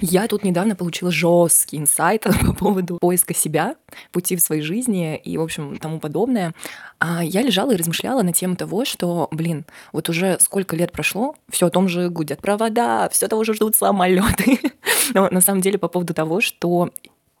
Я тут недавно получила жесткий инсайт по поводу поиска себя, пути в своей жизни и, в общем, тому подобное. А я лежала и размышляла на тему того, что, блин, вот уже сколько лет прошло, все о том же гудят провода, все того же ждут самолеты. Но на самом деле по поводу того, что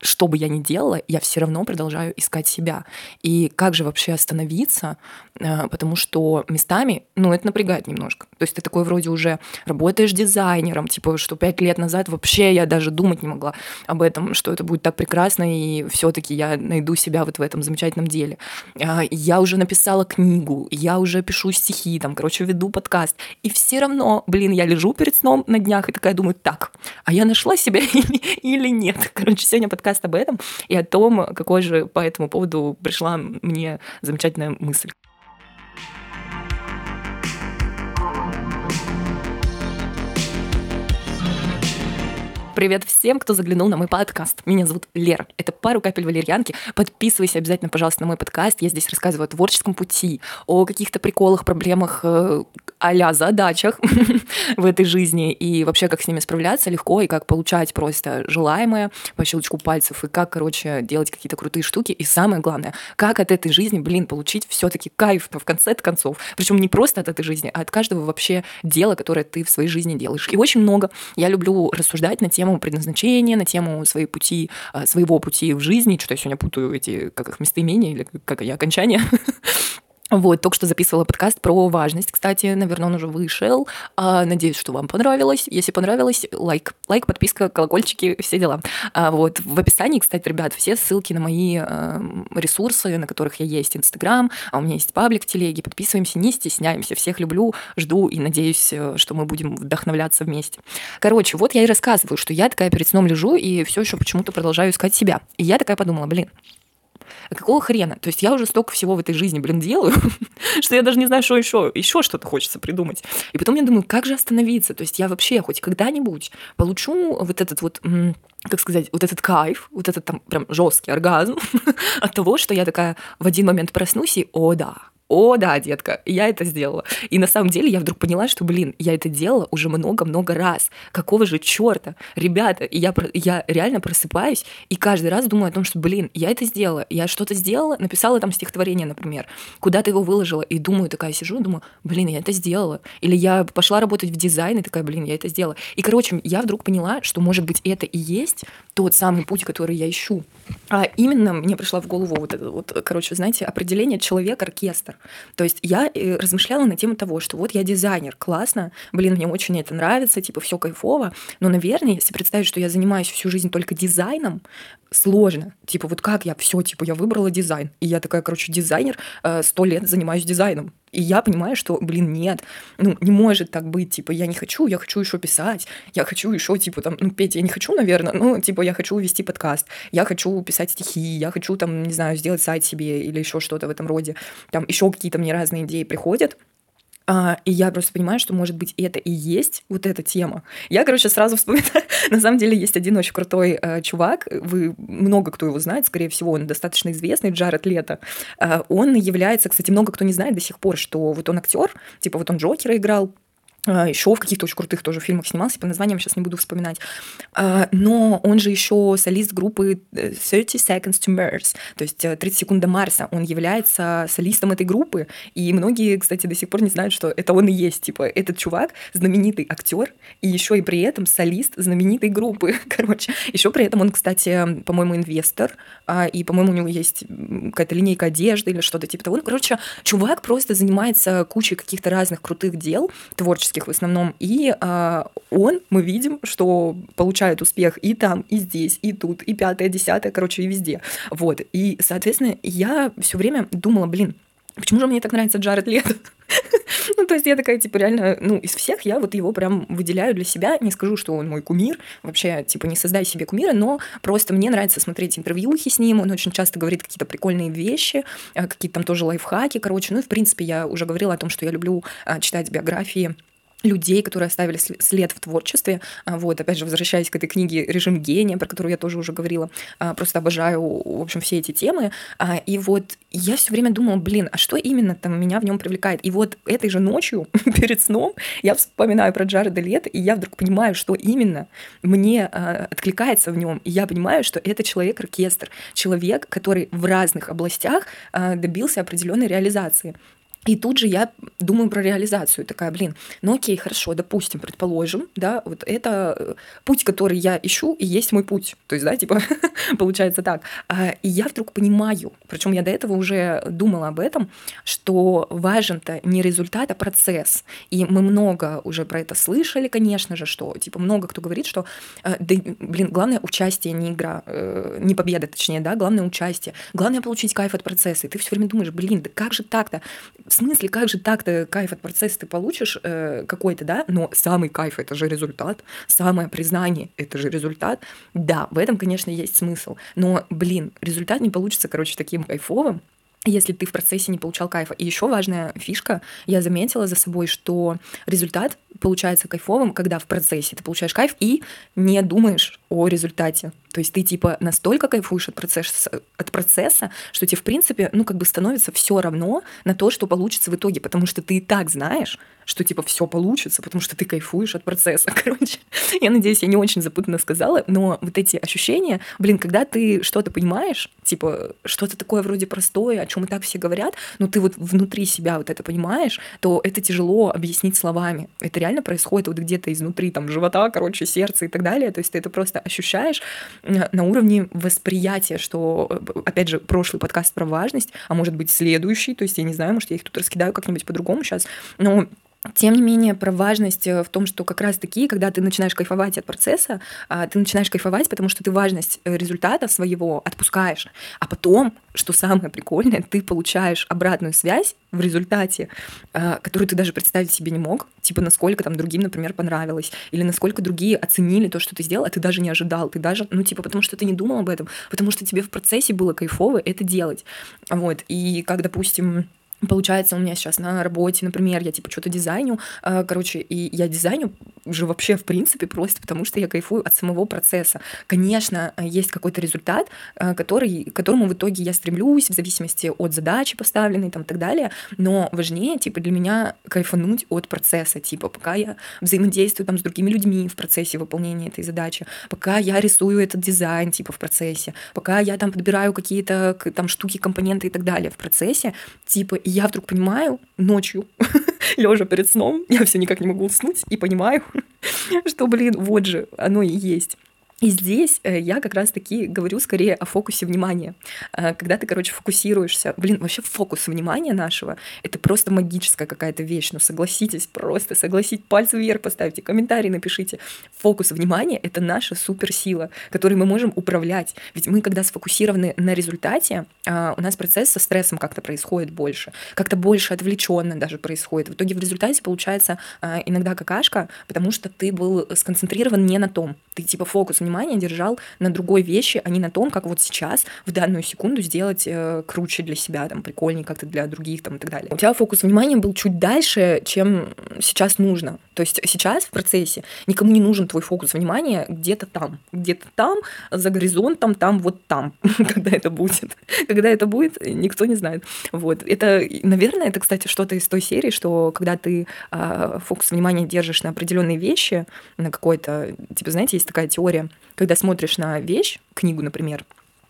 что бы я ни делала, я все равно продолжаю искать себя. И как же вообще остановиться, э, потому что местами, ну, это напрягает немножко. То есть ты такой вроде уже работаешь дизайнером, типа, что пять лет назад вообще я даже думать не могла об этом, что это будет так прекрасно, и все таки я найду себя вот в этом замечательном деле. А, я уже написала книгу, я уже пишу стихи, там, короче, веду подкаст, и все равно, блин, я лежу перед сном на днях и такая думаю, так, а я нашла себя или нет? Короче, сегодня подкаст подкаст об этом и о том, какой же по этому поводу пришла мне замечательная мысль. Привет всем, кто заглянул на мой подкаст. Меня зовут Лера. Это «Пару капель валерьянки». Подписывайся обязательно, пожалуйста, на мой подкаст. Я здесь рассказываю о творческом пути, о каких-то приколах, проблемах, а задачах в этой жизни и вообще как с ними справляться легко и как получать просто желаемое по щелчку пальцев и как, короче, делать какие-то крутые штуки. И самое главное, как от этой жизни, блин, получить все таки кайф в конце концов. Причем не просто от этой жизни, а от каждого вообще дела, которое ты в своей жизни делаешь. И очень много я люблю рассуждать на тему тему предназначения, на тему своей пути, а, своего пути в жизни. Что-то я сегодня путаю эти, как их, местоимения или как я, окончания. Вот, только что записывала подкаст про важность, кстати, наверное, он уже вышел. А, надеюсь, что вам понравилось. Если понравилось, лайк, лайк, подписка, колокольчики, все дела. А, вот, в описании, кстати, ребят, все ссылки на мои а, ресурсы, на которых я есть, Инстаграм, а у меня есть паблик в телеге, подписываемся, не стесняемся, всех люблю, жду и надеюсь, э, что мы будем вдохновляться вместе. Короче, вот я и рассказываю, что я такая перед сном лежу и все еще почему-то продолжаю искать себя. И я такая подумала, блин, а какого хрена? То есть я уже столько всего в этой жизни, блин, делаю, что я даже не знаю, что еще, еще что-то хочется придумать. И потом я думаю, как же остановиться? То есть я вообще хоть когда-нибудь получу вот этот вот как сказать, вот этот кайф, вот этот там прям жесткий оргазм от того, что я такая в один момент проснусь и, о да, о, да, детка, я это сделала. И на самом деле я вдруг поняла, что, блин, я это делала уже много-много раз. Какого же черта? Ребята, и я, я реально просыпаюсь и каждый раз думаю о том, что, блин, я это сделала. Я что-то сделала, написала там стихотворение, например, куда-то его выложила, и думаю, такая сижу, думаю, блин, я это сделала. Или я пошла работать в дизайн, и такая, блин, я это сделала. И, короче, я вдруг поняла, что, может быть, это и есть тот самый путь, который я ищу. А именно мне пришла в голову вот это вот, короче, знаете, определение человек-оркестр. То есть я э, размышляла на тему того, что вот я дизайнер, классно, блин, мне очень это нравится, типа все кайфово, но, наверное, если представить, что я занимаюсь всю жизнь только дизайном, сложно. Типа, вот как я все, типа, я выбрала дизайн. И я такая, короче, дизайнер, э, сто лет занимаюсь дизайном. И я понимаю, что, блин, нет, ну, не может так быть, типа, я не хочу, я хочу еще писать, я хочу еще, типа, там, ну, петь я не хочу, наверное, ну, типа, я хочу вести подкаст, я хочу писать стихи, я хочу, там, не знаю, сделать сайт себе или еще что-то в этом роде. Там еще какие-то мне разные идеи приходят, а, и я просто понимаю, что, может быть, это и есть вот эта тема. Я, короче, сразу вспоминаю. На самом деле есть один очень крутой э, чувак. Вы много кто его знает, скорее всего, он достаточно известный, Джаред Лето. Э, он является, кстати, много кто не знает до сих пор, что вот он актер, типа вот он Джокера играл, еще в каких-то очень крутых тоже фильмах снимался, по названиям сейчас не буду вспоминать. А, но он же еще солист группы 30 э, Seconds to Mars, то есть 30 э, секунд до Марса. Он является солистом этой группы, и многие, кстати, до сих пор не знают, что это он и есть. Типа, этот чувак знаменитый актер, и еще и при этом солист знаменитой группы. Короче, еще при этом он, кстати, по-моему, инвестор, а, и, по-моему, у него есть какая-то линейка одежды или что-то типа того. Ну, короче, чувак просто занимается кучей каких-то разных крутых дел творческих, русских в основном. И а, он, мы видим, что получает успех и там, и здесь, и тут, и пятое, десятое, короче, и везде. Вот. И, соответственно, я все время думала, блин, Почему же мне так нравится Джаред Лето? ну, то есть я такая, типа, реально, ну, из всех я вот его прям выделяю для себя. Не скажу, что он мой кумир. Вообще, типа, не создай себе кумира, но просто мне нравится смотреть интервьюхи с ним. Он очень часто говорит какие-то прикольные вещи, а, какие-то там тоже лайфхаки, короче. Ну, и, в принципе, я уже говорила о том, что я люблю а, читать биографии людей, которые оставили след в творчестве. А, вот, опять же, возвращаясь к этой книге «Режим гения», про которую я тоже уже говорила, а, просто обожаю, в общем, все эти темы. А, и вот я все время думала, блин, а что именно там меня в нем привлекает? И вот этой же ночью перед сном я вспоминаю про Джареда Лето, и я вдруг понимаю, что именно мне откликается в нем. И я понимаю, что это человек-оркестр, человек, который в разных областях добился определенной реализации. И тут же я думаю про реализацию. Такая, блин, ну окей, хорошо, допустим, предположим, да, вот это э, путь, который я ищу, и есть мой путь. То есть, да, типа, получается так. А, и я вдруг понимаю, причем я до этого уже думала об этом, что важен-то не результат, а процесс. И мы много уже про это слышали, конечно же, что, типа, много кто говорит, что, э, да, блин, главное участие, не игра, э, не победа, точнее, да, главное участие. Главное получить кайф от процесса. И ты все время думаешь, блин, да как же так-то? Смысле, как же так-то кайф от процесса ты получишь э, какой-то, да? Но самый кайф это же результат, самое признание это же результат. Да, в этом, конечно, есть смысл. Но, блин, результат не получится, короче, таким кайфовым, если ты в процессе не получал кайфа. И еще важная фишка, я заметила за собой, что результат получается кайфовым, когда в процессе ты получаешь кайф и не думаешь о результате. То есть ты типа настолько кайфуешь от процесса, от процесса, что тебе в принципе, ну как бы становится все равно на то, что получится в итоге, потому что ты и так знаешь, что типа все получится, потому что ты кайфуешь от процесса. Короче, я надеюсь, я не очень запутанно сказала, но вот эти ощущения, блин, когда ты что-то понимаешь, типа что-то такое вроде простое, о чем и так все говорят, но ты вот внутри себя вот это понимаешь, то это тяжело объяснить словами. Это реально происходит вот где-то изнутри, там, живота, короче, сердца и так далее. То есть ты это просто ощущаешь на уровне восприятия, что, опять же, прошлый подкаст про важность, а может быть следующий, то есть я не знаю, может я их тут раскидаю как-нибудь по-другому сейчас, но тем не менее, про важность э, в том, что как раз-таки, когда ты начинаешь кайфовать от процесса, а, ты начинаешь кайфовать, потому что ты важность э, результата своего отпускаешь. А потом, что самое прикольное, ты получаешь обратную связь в результате, а, которую ты даже представить себе не мог. Типа, насколько там другим, например, понравилось. Или насколько другие оценили то, что ты сделал, а ты даже не ожидал. Ты даже, ну, типа, потому что ты не думал об этом, потому что тебе в процессе было кайфово это делать. Вот. И как, допустим, Получается, у меня сейчас на работе, например, я типа что-то дизайню, а, короче, и я дизайню уже вообще в принципе просто потому, что я кайфую от самого процесса. Конечно, есть какой-то результат, а, который, к которому в итоге я стремлюсь в зависимости от задачи поставленной там и так далее, но важнее, типа, для меня кайфануть от процесса, типа, пока я взаимодействую там с другими людьми в процессе выполнения этой задачи, пока я рисую этот дизайн, типа, в процессе, пока я там подбираю какие-то там штуки, компоненты и так далее в процессе, типа, я вдруг понимаю ночью, лежа перед сном, я все никак не могу уснуть, и понимаю, что, блин, вот же оно и есть. И здесь э, я как раз-таки говорю скорее о фокусе внимания. Э, когда ты, короче, фокусируешься... Блин, вообще фокус внимания нашего — это просто магическая какая-то вещь. Ну, согласитесь, просто согласитесь. Пальцы вверх поставьте, комментарий напишите. Фокус внимания — это наша суперсила, которой мы можем управлять. Ведь мы, когда сфокусированы на результате, э, у нас процесс со стрессом как-то происходит больше, как-то больше отвлеченно даже происходит. В итоге в результате получается иногда какашка, потому что ты был сконцентрирован не на том. Ты типа фокус внимание держал на другой вещи, а не на том, как вот сейчас, в данную секунду сделать э, круче для себя, там, прикольнее как-то для других там, и так далее. У тебя фокус внимания был чуть дальше, чем сейчас нужно. То есть сейчас в процессе никому не нужен твой фокус внимания где-то там, где-то там, за горизонтом, там, вот там, когда это будет. Когда это будет, никто не знает. Вот. Это, наверное, это, кстати, что-то из той серии, что когда ты э, фокус внимания держишь на определенные вещи, на какой-то, типа, знаете, есть такая теория, когда смотришь на вещь, книгу, например,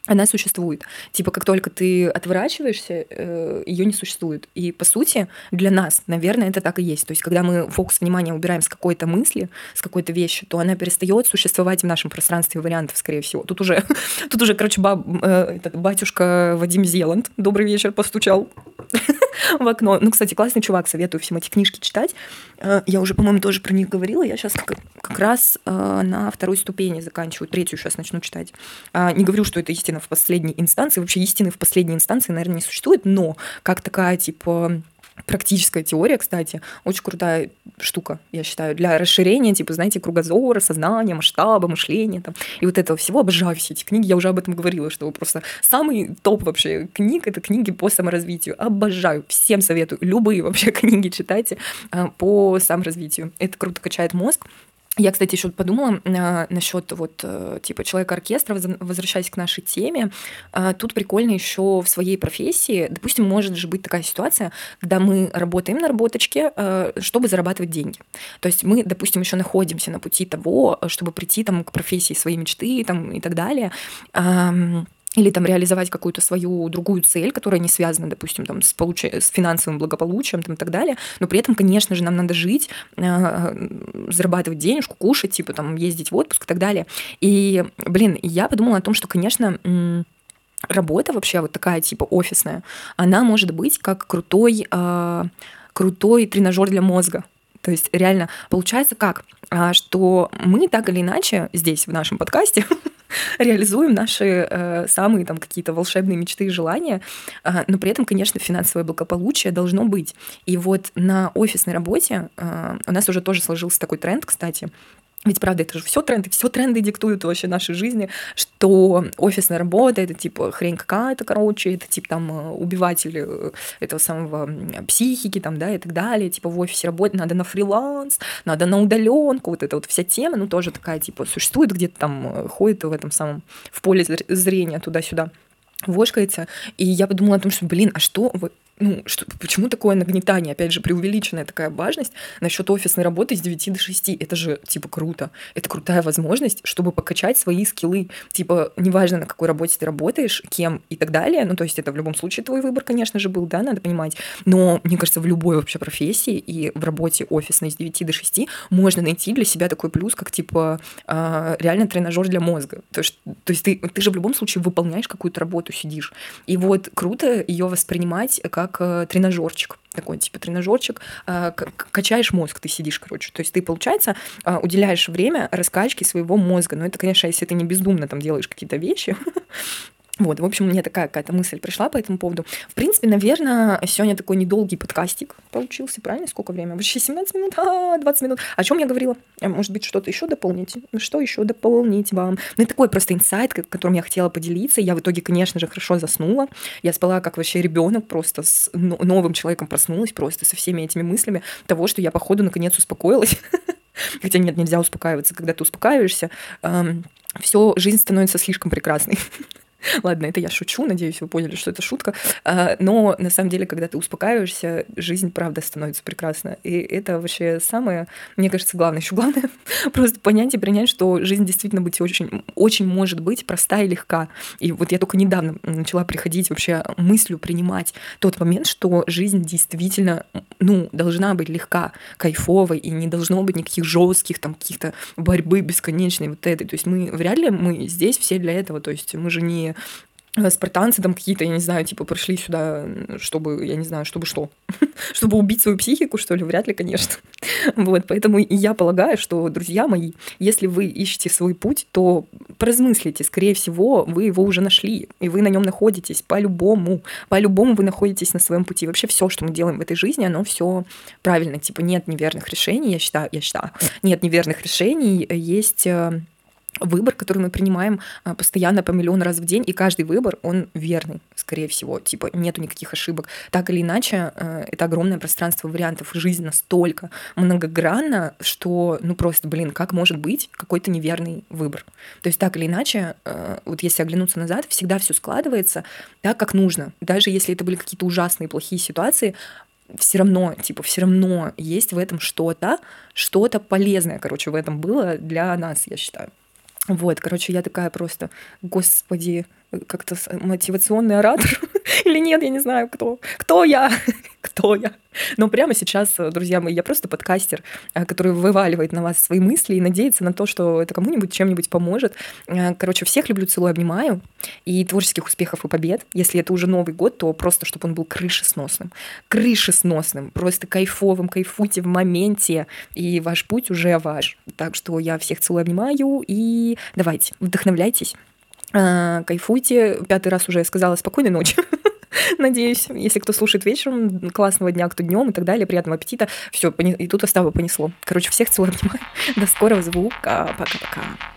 она существует. Типа, как только ты отворачиваешься, э, ее не существует. И по сути, для нас, наверное, это так и есть. То есть, когда мы фокус внимания убираем с какой-то мысли, с какой-то вещи, то она перестает существовать в нашем пространстве вариантов, скорее всего. Тут уже, тут уже, короче, баб, э, этот батюшка Вадим Зеланд, добрый вечер, постучал в окно. Ну, кстати, классный чувак, советую всем эти книжки читать. Э, я уже, по-моему, тоже про них говорила. Я сейчас как, как раз э, на второй ступени заканчиваю, третью сейчас начну читать. А, не говорю, что это истина истина в последней инстанции. Вообще истины в последней инстанции, наверное, не существует, но как такая, типа, практическая теория, кстати, очень крутая штука, я считаю, для расширения, типа, знаете, кругозора, сознания, масштаба, мышления там, и вот этого всего. Обожаю все эти книги, я уже об этом говорила, что просто самый топ вообще книг — это книги по саморазвитию. Обожаю, всем советую, любые вообще книги читайте а, по саморазвитию. Это круто качает мозг, я, кстати, еще подумала э, насчет вот э, типа человека-оркестра, возвращаясь к нашей теме. Э, тут прикольно еще в своей профессии, допустим, может же быть такая ситуация, когда мы работаем на работочке, э, чтобы зарабатывать деньги. То есть мы, допустим, еще находимся на пути того, чтобы прийти там к профессии своей мечты там, и так далее. Э, или там реализовать какую-то свою другую цель, которая не связана, допустим, там, с, получ... с финансовым благополучием там, и так далее. Но при этом, конечно же, нам надо жить, э, зарабатывать денежку, кушать, типа там ездить в отпуск и так далее. И, блин, я подумала о том, что, конечно, работа вообще вот такая типа офисная, она может быть как крутой, э, крутой тренажер для мозга. То есть реально получается как, а, что мы так или иначе здесь в нашем подкасте реализуем наши э, самые там какие-то волшебные мечты и желания, э, но при этом, конечно, финансовое благополучие должно быть. И вот на офисной работе э, у нас уже тоже сложился такой тренд, кстати, ведь правда, это же все тренды, все тренды диктуют вообще нашей жизни, что офисная работа это типа хрень какая-то, короче, это типа там э, убиватель э, этого самого психики, там, да, и так далее. Типа в офисе работать надо на фриланс, надо на удаленку. Вот эта вот вся тема, ну, тоже такая, типа, существует где-то там, э, ходит в этом самом, в поле зрения туда-сюда вошкается. И я подумала о том, что, блин, а что ну, что, почему такое нагнетание, опять же, преувеличенная такая важность насчет офисной работы с 9 до 6? Это же, типа, круто. Это крутая возможность, чтобы покачать свои скиллы. Типа, неважно, на какой работе ты работаешь, кем и так далее. Ну, то есть это в любом случае твой выбор, конечно же, был, да, надо понимать. Но, мне кажется, в любой вообще профессии и в работе офисной с 9 до 6 можно найти для себя такой плюс, как, типа, а, реально тренажер для мозга. То есть, то есть ты, ты же в любом случае выполняешь какую-то работу, сидишь. И вот круто ее воспринимать как как э, тренажерчик такой типа тренажерчик, э, качаешь мозг, ты сидишь, короче. То есть ты, получается, э, уделяешь время раскачке своего мозга. Но это, конечно, если ты не бездумно там делаешь какие-то вещи, Вот, в общем, мне такая какая-то мысль пришла по этому поводу. В принципе, наверное, сегодня такой недолгий подкастик получился, правильно? Сколько времени? Вообще 17 минут, а, 20 минут. О чем я говорила? Э, может быть, что-то еще дополнить? Ну, что еще дополнить вам? Ну, это такой просто инсайт, которым я хотела поделиться. Я в итоге, конечно же, хорошо заснула. Я спала как вообще ребенок, просто с новым человеком проснулась, просто со всеми этими мыслями того, что я, походу, наконец успокоилась. Хотя нет, нельзя успокаиваться. Когда ты успокаиваешься, все, жизнь становится слишком прекрасной. Ладно, это я шучу, надеюсь, вы поняли, что это шутка. А, но на самом деле, когда ты успокаиваешься, жизнь правда становится прекрасна. И это вообще самое, мне кажется, главное. Еще главное просто понять и принять, что жизнь действительно быть очень, очень может быть проста и легка. И вот я только недавно начала приходить вообще мыслью принимать тот момент, что жизнь действительно, ну, должна быть легка, кайфовой, и не должно быть никаких жестких там каких-то борьбы бесконечной вот этой. То есть мы вряд ли мы здесь все для этого. То есть мы же не Э, спартанцы там какие-то, я не знаю, типа пришли сюда, чтобы, я не знаю, чтобы что? чтобы убить свою психику, что ли? Вряд ли, конечно. вот, поэтому я полагаю, что, друзья мои, если вы ищете свой путь, то поразмыслите, скорее всего, вы его уже нашли, и вы на нем находитесь по-любому. По-любому вы находитесь на своем пути. Вообще все, что мы делаем в этой жизни, оно все правильно. Типа нет неверных решений, я считаю, я считаю, нет неверных решений, есть э, выбор, который мы принимаем а, постоянно по миллион раз в день, и каждый выбор, он верный, скорее всего, типа нету никаких ошибок. Так или иначе, э, это огромное пространство вариантов, жизнь настолько многогранна, что, ну просто, блин, как может быть какой-то неверный выбор? То есть так или иначе, э, вот если оглянуться назад, всегда все складывается так, как нужно. Даже если это были какие-то ужасные, плохие ситуации, все равно, типа, все равно есть в этом что-то, что-то полезное, короче, в этом было для нас, я считаю. Вот, короче, я такая просто, господи, как-то мотивационный оратор или нет, я не знаю, кто. Кто я? кто я? Но прямо сейчас, друзья мои, я просто подкастер, э, который вываливает на вас свои мысли и надеется на то, что это кому-нибудь чем-нибудь поможет. Э, короче, всех люблю, целую, обнимаю. И творческих успехов и побед. Если это уже Новый год, то просто, чтобы он был крышесносным. Крышесносным, просто кайфовым, кайфуйте в моменте. И ваш путь уже ваш. Так что я всех целую, обнимаю. И давайте, вдохновляйтесь. А, кайфуйте. Пятый раз уже сказала спокойной ночи. Надеюсь, если кто слушает вечером, классного дня, кто днем и так далее, приятного аппетита. Все, и тут Остава понесло. Короче, всех целую, обнимаю. До скорого звука. Пока-пока.